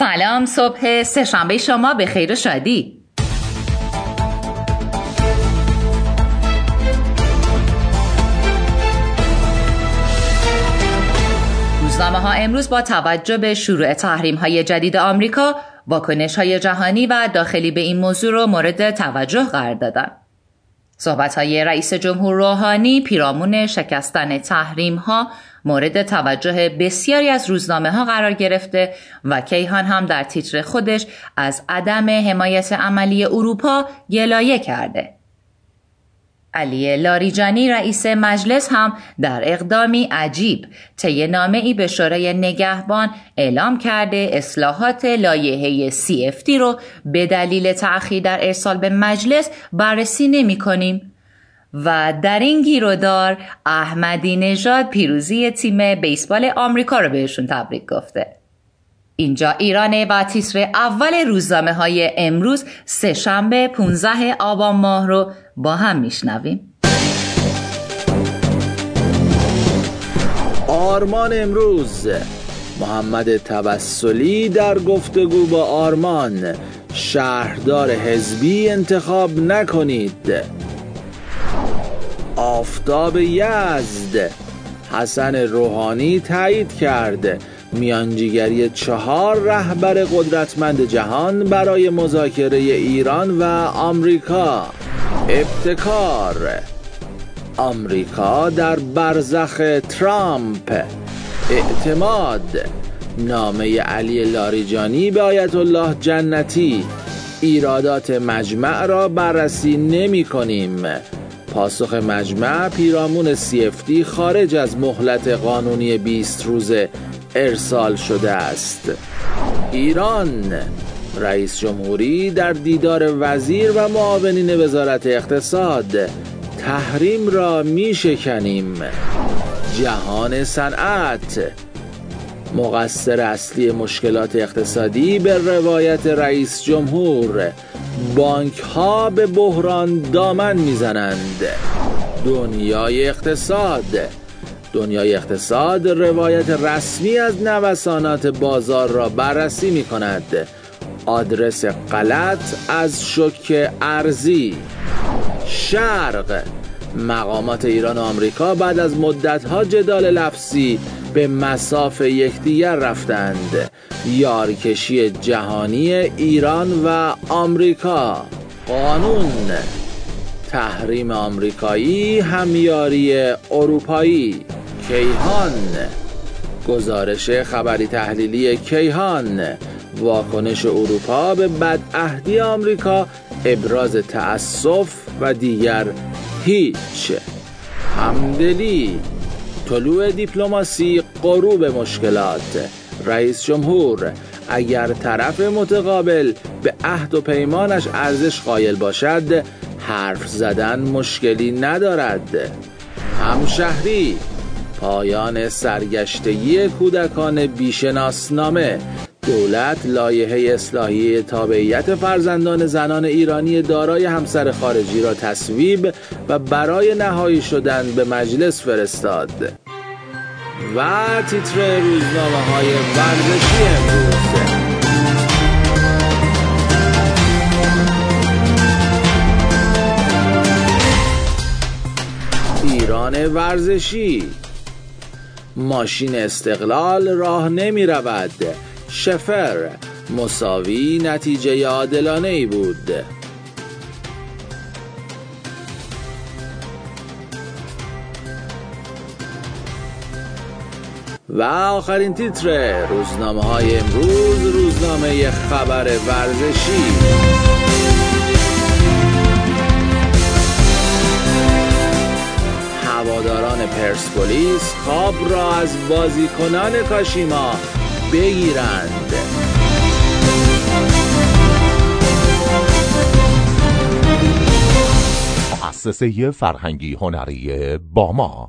سلام صبح سهشنبه شما به خیر و شادی روزنامه ها امروز با توجه به شروع تحریم های جدید آمریکا واکنش های جهانی و داخلی به این موضوع رو مورد توجه قرار دادن. صحبت های رئیس جمهور روحانی پیرامون شکستن تحریم ها مورد توجه بسیاری از روزنامه ها قرار گرفته و کیهان هم در تیتر خودش از عدم حمایت عملی اروپا گلایه کرده. علی لاریجانی رئیس مجلس هم در اقدامی عجیب طی نامه ای به شورای نگهبان اعلام کرده اصلاحات لایحه CFT رو به دلیل تأخیر در ارسال به مجلس بررسی نمی کنیم و در این گیرودار احمدی نژاد پیروزی تیم بیسبال آمریکا رو بهشون تبریک گفته. اینجا ایرانه و تیتر اول روزنامه های امروز سه شنبه 15 آبان ماه رو با هم میشنویم. آرمان امروز. محمد توسلی در گفتگو با آرمان. شهردار حزبی انتخاب نکنید. آفتاب یزد. حسن روحانی تایید کرد میانجیگری چهار رهبر قدرتمند جهان برای مذاکره ایران و آمریکا. ابتکار آمریکا در برزخ ترامپ. اعتماد نامه علی لاریجانی به آیت الله جنتی. ایرادات مجمع را بررسی نمی کنیم. پاسخ مجمع پیرامون CFD خارج از مهلت قانونی 20 روزه ارسال شده است. ایران رئیس جمهوری در دیدار وزیر و معاونین وزارت اقتصاد تحریم را می شکنیم جهان صنعت مقصر اصلی مشکلات اقتصادی به روایت رئیس جمهور. بانک ها به بحران دامن می‌زنند. دنیای اقتصاد. دنیای اقتصاد روایت رسمی از نوسانات بازار را بررسی می کند آدرس غلط از شک ارزی. شرق. مقامات ایران و آمریکا بعد از مدتها جدال لفظی به مساف یکدیگر رفتند. یارکشی جهانی ایران و آمریکا. قانون. تحریم آمریکایی همیاری اروپایی. کیهان. گزارش خبری تحلیلی کیهان. واکنش اروپا به بدعهدی آمریکا ابراز تأسف و دیگر هیچ. همدلی طلوع دیپلماسی غروب مشکلات. رئیس جمهور اگر طرف متقابل به عهد و پیمانش ارزش قائل باشد حرف زدن مشکلی ندارد. همشهری پایان سرگشتگی کودکان بیشناسنامه. دولت لایحه اصلاحی تابعیت فرزندان زنان ایرانی دارای همسر خارجی را تصویب و برای نهایی شدن به مجلس فرستاد. و تیتر روزنامه های ورزشی امروز. ایران ورزشی. ماشین استقلال راه نمی رود. شفر. مساوی نتیجه عادلانه ای بود. و آخرین تیتر روزنامه های امروز روزنامه خبر ورزشی. هواداران پرسپولیس خواب را از بازیکنان کاشیما بگیرند. مؤسسه فرهنگی هنری باما